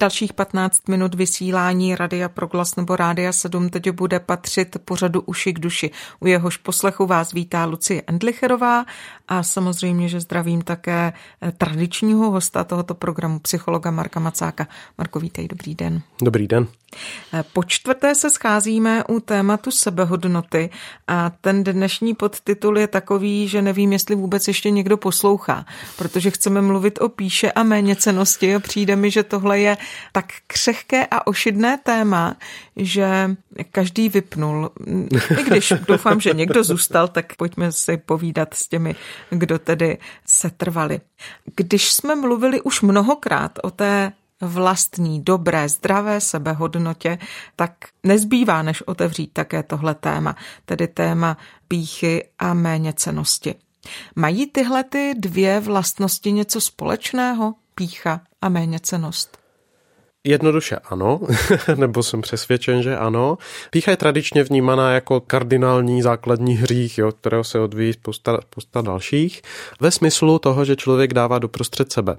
Dalších 15 minut vysílání Radia Proglas nebo Rádia 7 teď bude patřit pořadu Uši k duši. U jehož poslechu vás vítá Lucie Endlicherová a samozřejmě, že zdravím také eh, tradičního hosta tohoto programu, psychologa Marka Macáka. Marko, vítej, dobrý den. Dobrý den. Eh, po čtvrté se scházíme u tématu sebehodnoty a ten dnešní podtitul je takový, že nevím, jestli vůbec ještě někdo poslouchá, protože chceme mluvit o píše a méněcenosti a přijde mi, že tohle je tak křehké a ošidné téma, že každý vypnul. I když doufám, že někdo zůstal, tak pojďme si povídat s těmi, kdo tedy se trvali. Když jsme mluvili už mnohokrát o té vlastní, dobré, zdravé sebehodnotě, tak nezbývá, než otevřít také tohle téma, tedy téma píchy a méněcenosti. Mají tyhle ty dvě vlastnosti něco společného? Pícha a méněcenost? Jednoduše ano, nebo jsem přesvědčen, že ano. Pícha je tradičně vnímaná jako kardinální základní hřích, jo, kterého se odvíjí spousta, spousta dalších, ve smyslu toho, že člověk dává doprostřed sebe.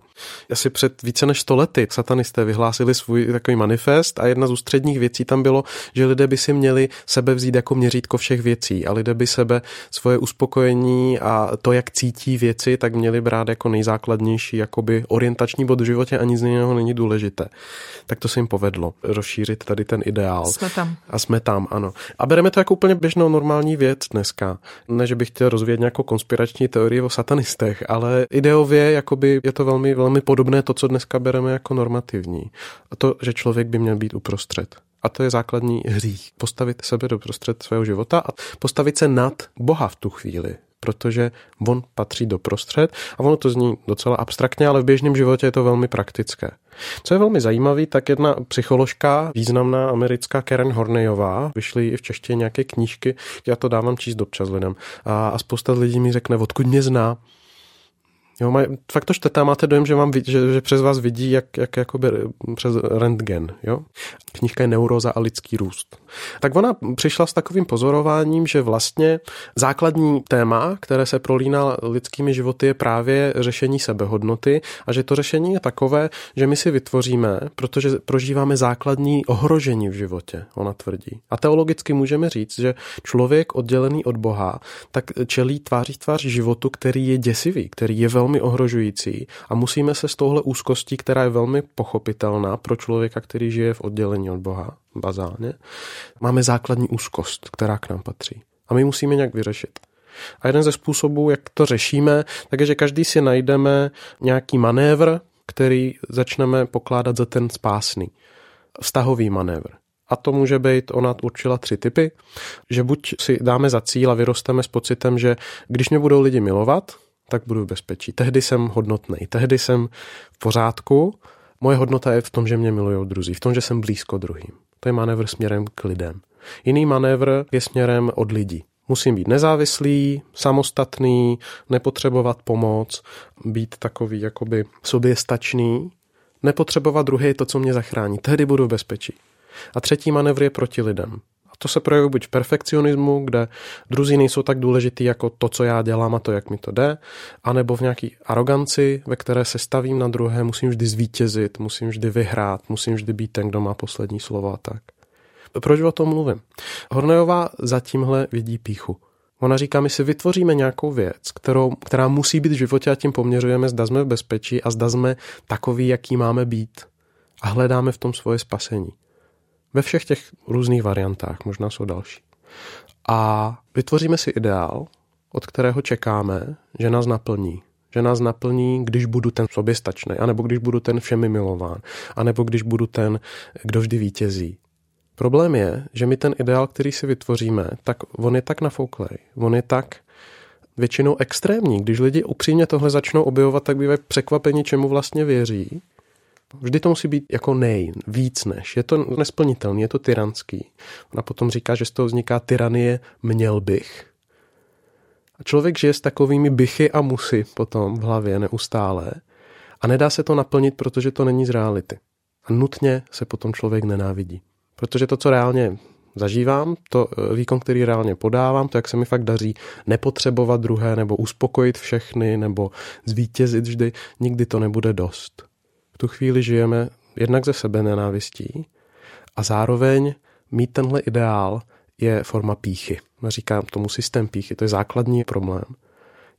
Asi před více než sto lety satanisté vyhlásili svůj takový manifest a jedna z ústředních věcí tam bylo, že lidé by si měli sebe vzít jako měřítko všech věcí a lidé by sebe svoje uspokojení a to, jak cítí věci, tak měli brát jako nejzákladnější jakoby orientační bod v životě a nic jiného není důležité tak to se jim povedlo rozšířit tady ten ideál. Jsme tam. A jsme tam, ano. A bereme to jako úplně běžnou normální věc dneska. Ne, že bych chtěl rozvíjet nějakou konspirační teorii o satanistech, ale ideově jakoby je to velmi, velmi podobné to, co dneska bereme jako normativní. A to, že člověk by měl být uprostřed. A to je základní hřích. Postavit sebe do prostřed svého života a postavit se nad Boha v tu chvíli protože on patří do prostřed a ono to zní docela abstraktně, ale v běžném životě je to velmi praktické. Co je velmi zajímavé, tak jedna psycholožka, významná americká Karen Horneyová, vyšly i v češtině nějaké knížky, já to dávám číst občas lidem a, a spousta lidí mi řekne, odkud mě zná, Jo, maj, fakt to čtete máte dojem, že, vám, že, že přes vás vidí, jak, jak jakoby přes rentgen. Jo? Knížka je Neuroza a lidský růst. Tak ona přišla s takovým pozorováním, že vlastně základní téma, které se prolíná lidskými životy, je právě řešení sebehodnoty a že to řešení je takové, že my si vytvoříme, protože prožíváme základní ohrožení v životě, ona tvrdí. A teologicky můžeme říct, že člověk oddělený od Boha, tak čelí tváří tvář životu, který je děsivý, který je velmi velmi ohrožující a musíme se z touhle úzkostí, která je velmi pochopitelná pro člověka, který žije v oddělení od Boha, bazálně, máme základní úzkost, která k nám patří. A my musíme nějak vyřešit. A jeden ze způsobů, jak to řešíme, tak je, že každý si najdeme nějaký manévr, který začneme pokládat za ten spásný. Vztahový manévr. A to může být, ona určila tři typy, že buď si dáme za cíl a vyrosteme s pocitem, že když mě budou lidi milovat, tak budu v bezpečí. Tehdy jsem hodnotný, tehdy jsem v pořádku. Moje hodnota je v tom, že mě milují druzí, v tom, že jsem blízko druhým. To je manévr směrem k lidem. Jiný manévr je směrem od lidí. Musím být nezávislý, samostatný, nepotřebovat pomoc, být takový jakoby soběstačný, nepotřebovat druhý to, co mě zachrání. Tehdy budu v bezpečí. A třetí manévr je proti lidem. To se projevuje buď v perfekcionismu, kde druzí nejsou tak důležitý jako to, co já dělám a to, jak mi to jde, anebo v nějaký aroganci, ve které se stavím na druhé, musím vždy zvítězit, musím vždy vyhrát, musím vždy být ten, kdo má poslední slovo a tak. Proč o tom mluvím? Hornejová za tímhle vidí píchu. Ona říká, my si vytvoříme nějakou věc, kterou, která musí být v životě a tím poměřujeme, zda jsme v bezpečí a zda jsme takový, jaký máme být. A hledáme v tom svoje spasení. Ve všech těch různých variantách, možná jsou další. A vytvoříme si ideál, od kterého čekáme, že nás naplní. Že nás naplní, když budu ten soběstačný, anebo když budu ten všemi milován, anebo když budu ten, kdo vždy vítězí. Problém je, že my ten ideál, který si vytvoříme, tak on je tak nafouklej, on je tak většinou extrémní. Když lidi upřímně tohle začnou objevovat, tak bývají překvapení, čemu vlastně věří Vždy to musí být jako nej, víc než. Je to nesplnitelný, je to tyranský. Ona potom říká, že z toho vzniká tyranie měl bych. Člověk žije s takovými bychy a musy potom v hlavě neustále a nedá se to naplnit, protože to není z reality. A nutně se potom člověk nenávidí. Protože to, co reálně zažívám, to eh, výkon, který reálně podávám, to, jak se mi fakt daří nepotřebovat druhé, nebo uspokojit všechny, nebo zvítězit vždy, nikdy to nebude dost. Tu chvíli žijeme jednak ze sebe nenávistí a zároveň mít tenhle ideál je forma píchy. Říkám tomu systém píchy, to je základní problém.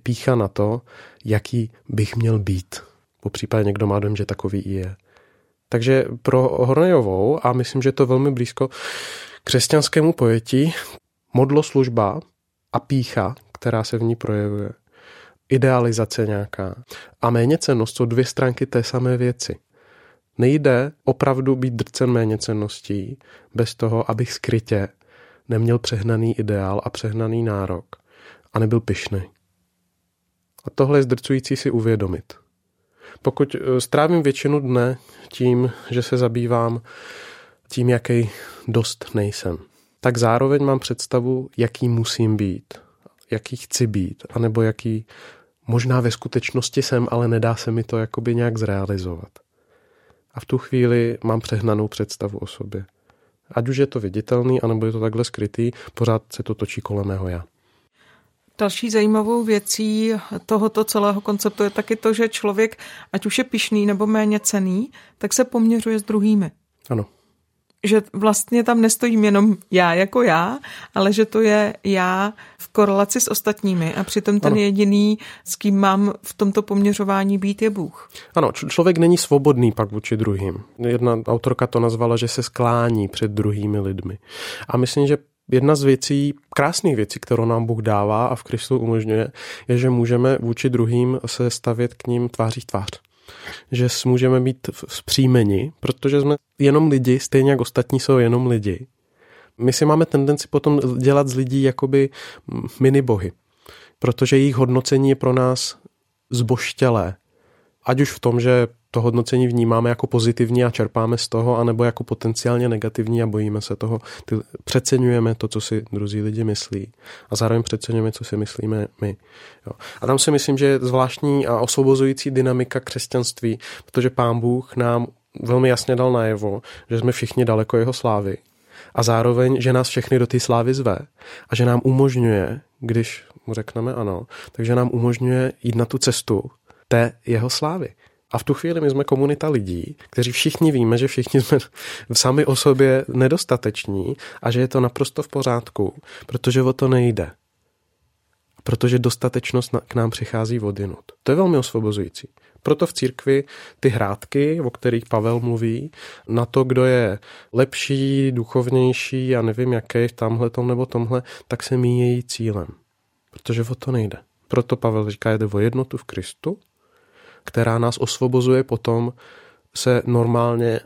Pícha na to, jaký bych měl být. Po případě někdo má dojem, že takový i je. Takže pro Hornejovou, a myslím, že to velmi blízko křesťanskému pojetí, modloslužba a pícha, která se v ní projevuje, idealizace nějaká a méněcenost jsou dvě stránky té samé věci. Nejde opravdu být drcen méněcenností bez toho, abych skrytě neměl přehnaný ideál a přehnaný nárok a nebyl pyšný. A tohle je zdrcující si uvědomit. Pokud eh, strávím většinu dne tím, že se zabývám tím, jaký dost nejsem, tak zároveň mám představu, jaký musím být, jaký chci být, anebo jaký možná ve skutečnosti jsem, ale nedá se mi to jakoby nějak zrealizovat. A v tu chvíli mám přehnanou představu o sobě. Ať už je to viditelný, anebo je to takhle skrytý, pořád se to točí kolem mého já. Další zajímavou věcí tohoto celého konceptu je taky to, že člověk, ať už je pišný nebo méně cený, tak se poměřuje s druhými. Ano že vlastně tam nestojím jenom já jako já, ale že to je já v korelaci s ostatními a přitom ten ano. jediný, s kým mám v tomto poměřování být, je Bůh. Ano, člověk není svobodný pak vůči druhým. Jedna autorka to nazvala, že se sklání před druhými lidmi. A myslím, že jedna z věcí, krásných věcí, kterou nám Bůh dává a v Kristu umožňuje, je, že můžeme vůči druhým se stavět k ním tváří tvář že můžeme být vzpřímeni, protože jsme jenom lidi, stejně jak ostatní jsou jenom lidi. My si máme tendenci potom dělat z lidí jakoby mini bohy, protože jejich hodnocení je pro nás zboštělé. Ať už v tom, že to hodnocení vnímáme jako pozitivní a čerpáme z toho, anebo jako potenciálně negativní a bojíme se toho. Ty, přeceňujeme to, co si druzí lidi myslí a zároveň přeceňujeme, co si myslíme my. Jo. A tam si myslím, že je zvláštní a osvobozující dynamika křesťanství, protože pán Bůh nám velmi jasně dal najevo, že jsme všichni daleko jeho slávy a zároveň, že nás všechny do té slávy zve a že nám umožňuje, když mu řekneme ano, takže nám umožňuje jít na tu cestu té jeho slávy. A v tu chvíli my jsme komunita lidí, kteří všichni víme, že všichni jsme sami o sobě nedostateční a že je to naprosto v pořádku, protože o to nejde. Protože dostatečnost k nám přichází vodinut. To je velmi osvobozující. Proto v církvi ty hrádky, o kterých Pavel mluví, na to, kdo je lepší, duchovnější a nevím jaký v tamhle tom nebo tomhle, tak se míjejí cílem. Protože o to nejde. Proto Pavel říká, jde o jednotu v Kristu která nás osvobozuje potom se normálně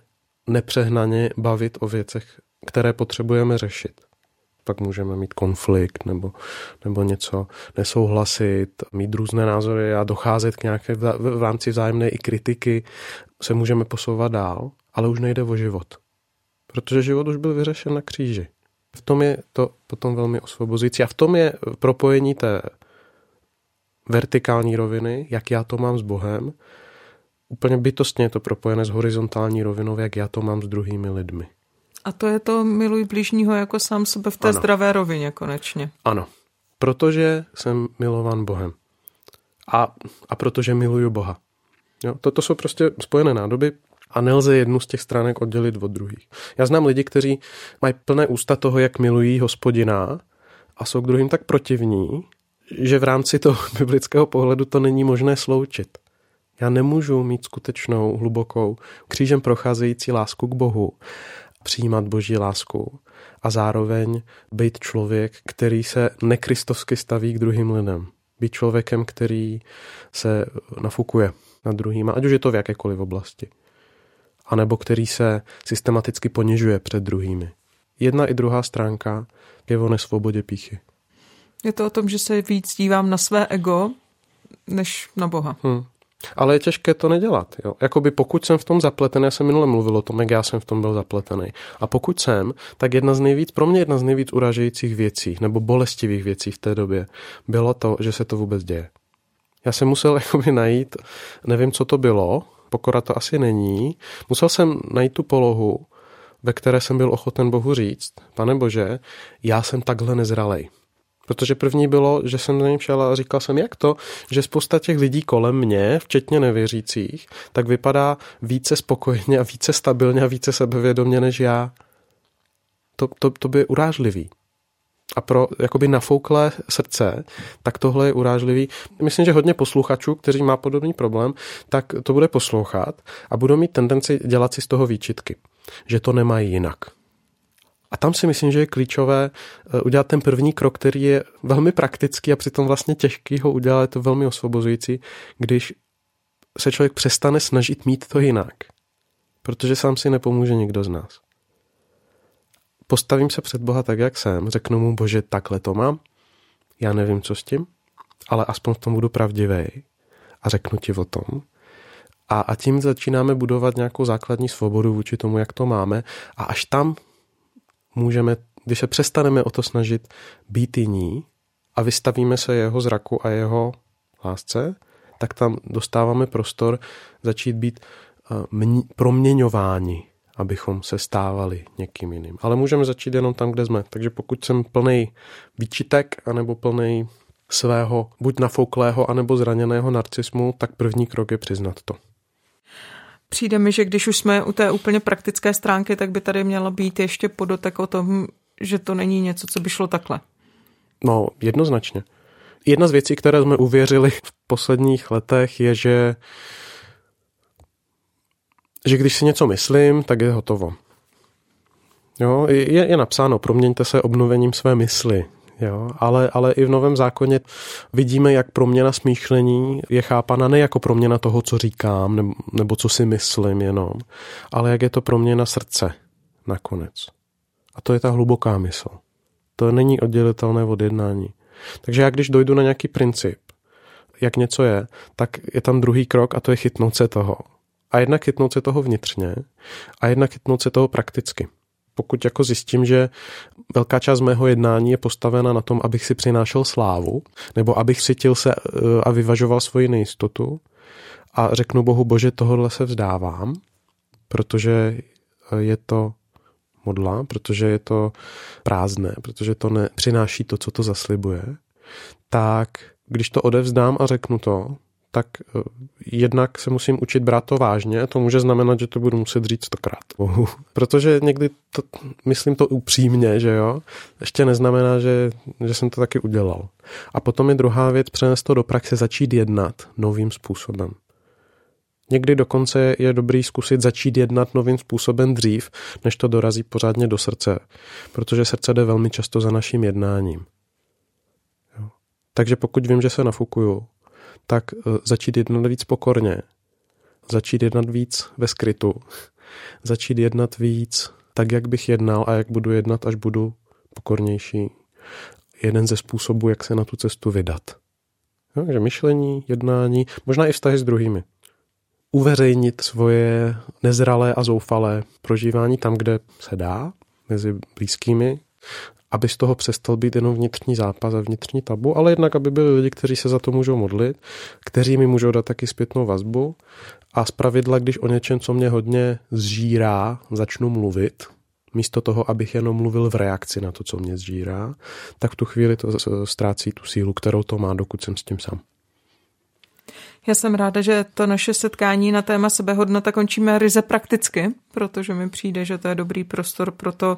nepřehnaně bavit o věcech, které potřebujeme řešit. Pak můžeme mít konflikt nebo, nebo něco nesouhlasit, mít různé názory a docházet k nějaké v rámci vzájemné i kritiky se můžeme posouvat dál, ale už nejde o život. Protože život už byl vyřešen na kříži. V tom je to potom velmi osvobozující a v tom je propojení té vertikální roviny, jak já to mám s Bohem, úplně bytostně je to propojené s horizontální rovinou, jak já to mám s druhými lidmi. A to je to miluj blížního jako sám sebe v té ano. zdravé rovině konečně. Ano, protože jsem milovan Bohem. A, a protože miluju Boha. Jo, toto jsou prostě spojené nádoby a nelze jednu z těch stránek oddělit od druhých. Já znám lidi, kteří mají plné ústa toho, jak milují hospodina a jsou k druhým tak protivní, že v rámci toho biblického pohledu to není možné sloučit. Já nemůžu mít skutečnou, hlubokou, křížem procházející lásku k Bohu, přijímat boží lásku a zároveň být člověk, který se nekristovsky staví k druhým lidem. Být člověkem, který se nafukuje na druhýma, ať už je to v jakékoliv oblasti. A nebo který se systematicky ponižuje před druhými. Jedna i druhá stránka je o nesvobodě píchy. Je to o tom, že se víc dívám na své ego, než na Boha. Hmm. Ale je těžké to nedělat. Jo? Jakoby pokud jsem v tom zapletený, já jsem minule mluvil o tom, jak já jsem v tom byl zapletený. A pokud jsem, tak jedna z nejvíc, pro mě jedna z nejvíc uražejících věcí, nebo bolestivých věcí v té době, bylo to, že se to vůbec děje. Já jsem musel jakoby najít, nevím, co to bylo, pokora to asi není, musel jsem najít tu polohu, ve které jsem byl ochoten Bohu říct, pane Bože, já jsem takhle nezralej. Protože první bylo, že jsem za ním šel a říkal jsem, jak to, že spousta těch lidí kolem mě, včetně nevěřících, tak vypadá více spokojeně a více stabilně a více sebevědomě než já. To, to, to by urážlivý. A pro jakoby nafouklé srdce, tak tohle je urážlivý. Myslím, že hodně posluchačů, kteří má podobný problém, tak to bude poslouchat a budou mít tendenci dělat si z toho výčitky, že to nemají jinak a tam si myslím, že je klíčové eh, udělat ten první krok, který je velmi praktický a přitom vlastně těžký ho udělat, je to velmi osvobozující, když se člověk přestane snažit mít to jinak. Protože sám si nepomůže nikdo z nás. Postavím se před Boha tak, jak jsem, řeknu mu, bože, takhle to mám, já nevím, co s tím, ale aspoň v tom budu pravdivý a řeknu ti o tom. A, a tím začínáme budovat nějakou základní svobodu vůči tomu, jak to máme. A až tam můžeme, když se přestaneme o to snažit být jiní a vystavíme se jeho zraku a jeho lásce, tak tam dostáváme prostor začít být eh, proměňováni, abychom se stávali někým jiným. Ale můžeme začít jenom tam, kde jsme. Takže pokud jsem plný výčitek anebo plný svého buď nafouklého, anebo zraněného narcismu, tak první krok je přiznat to. Přijde mi, že když už jsme u té úplně praktické stránky, tak by tady mělo být ještě podotek o tom, že to není něco, co by šlo takhle. No, jednoznačně. Jedna z věcí, které jsme uvěřili v posledních letech, je, že, že když si něco myslím, tak je hotovo. Jo, je, je napsáno, proměňte se obnovením své mysli. Jo? Ale, ale i v Novém zákoně vidíme, jak proměna smýšlení je chápana ne jako proměna toho, co říkám, nebo, nebo co si myslím jenom, ale jak je to proměna srdce nakonec. A to je ta hluboká mysl. To není oddělitelné od jednání. Takže já když dojdu na nějaký princip, jak něco je, tak je tam druhý krok a to je chytnout se toho. A jednak chytnout se toho vnitřně a jednak chytnout se toho prakticky pokud jako zjistím, že velká část mého jednání je postavena na tom, abych si přinášel slávu, nebo abych cítil se eh, a vyvažoval svoji nejistotu a řeknu Bohu, bože, tohle se vzdávám, protože je to modla, protože je to prázdné, protože to nepřináší to, co to zaslibuje, tak když to odevzdám a řeknu to, tak eh, jednak se musím učit brát to vážně, to může znamenat, že to budu muset říct stokrát. Protože někdy to, myslím to upřímně, že jo, ještě neznamená, že, že jsem to taky udělal. A potom je druhá věc, přenést to do praxe, začít jednat novým způsobem. Někdy dokonce je dobrý zkusit začít jednat novým způsobem dřív, než to dorazí pořádně do srdce, protože srdce jde velmi často za naším jednáním. Jo. Takže pokud vím, že se nafukuju, tak eh, začít jednat víc pokorně, začít jednat víc ve skrytu, začít jednat víc tak, jak bych jednal a jak budu jednat, až budu pokornější. Jeden ze způsobů, jak se na tu cestu vydat. Takže myšlení, jednání, možná i vztahy s druhými. Uveřejnit svoje nezralé a zoufalé prožívání tam, kde se dá, mezi blízkými, aby z toho přestal být jenom vnitřní zápas a vnitřní tabu, ale jednak, aby byli lidi, kteří se za to můžou modlit, kteří mi můžou dát taky zpětnou vazbu a zpravidla, když o něčem, co mě hodně zžírá, začnu mluvit, místo toho, abych jenom mluvil v reakci na to, co mě zžírá, tak v tu chvíli to ztrácí tu sílu, kterou to má, dokud jsem s tím sám. Já jsem ráda, že to naše setkání na téma sebehodnota končíme ryze prakticky, protože mi přijde, že to je dobrý prostor pro to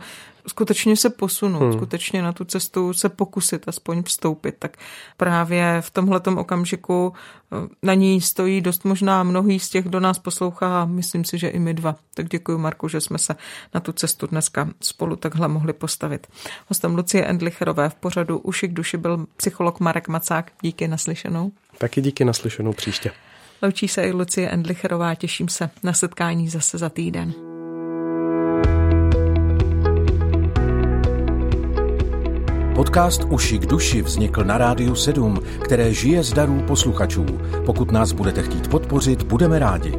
skutečně se posunout, hmm. skutečně na tu cestu se pokusit aspoň vstoupit. Tak právě v tomhletom okamžiku eh, na ní stojí dost možná mnohý z těch, kdo nás poslouchá a myslím si, že i my dva. Tak děkuji Marku, že jsme se na tu cestu dneska spolu takhle mohli postavit. Hostem Lucie Endlicherové v pořadu Uši k duši byl psycholog Marek Macák. Díky naslyšenou. Taky díky naslyšenou příště. Loučí se i Lucie Endlicherová, těším se na setkání zase za týden. Podcast Uši k duši vznikl na Rádiu 7, které žije z darů posluchačů. Pokud nás budete chtít podpořit, budeme rádi.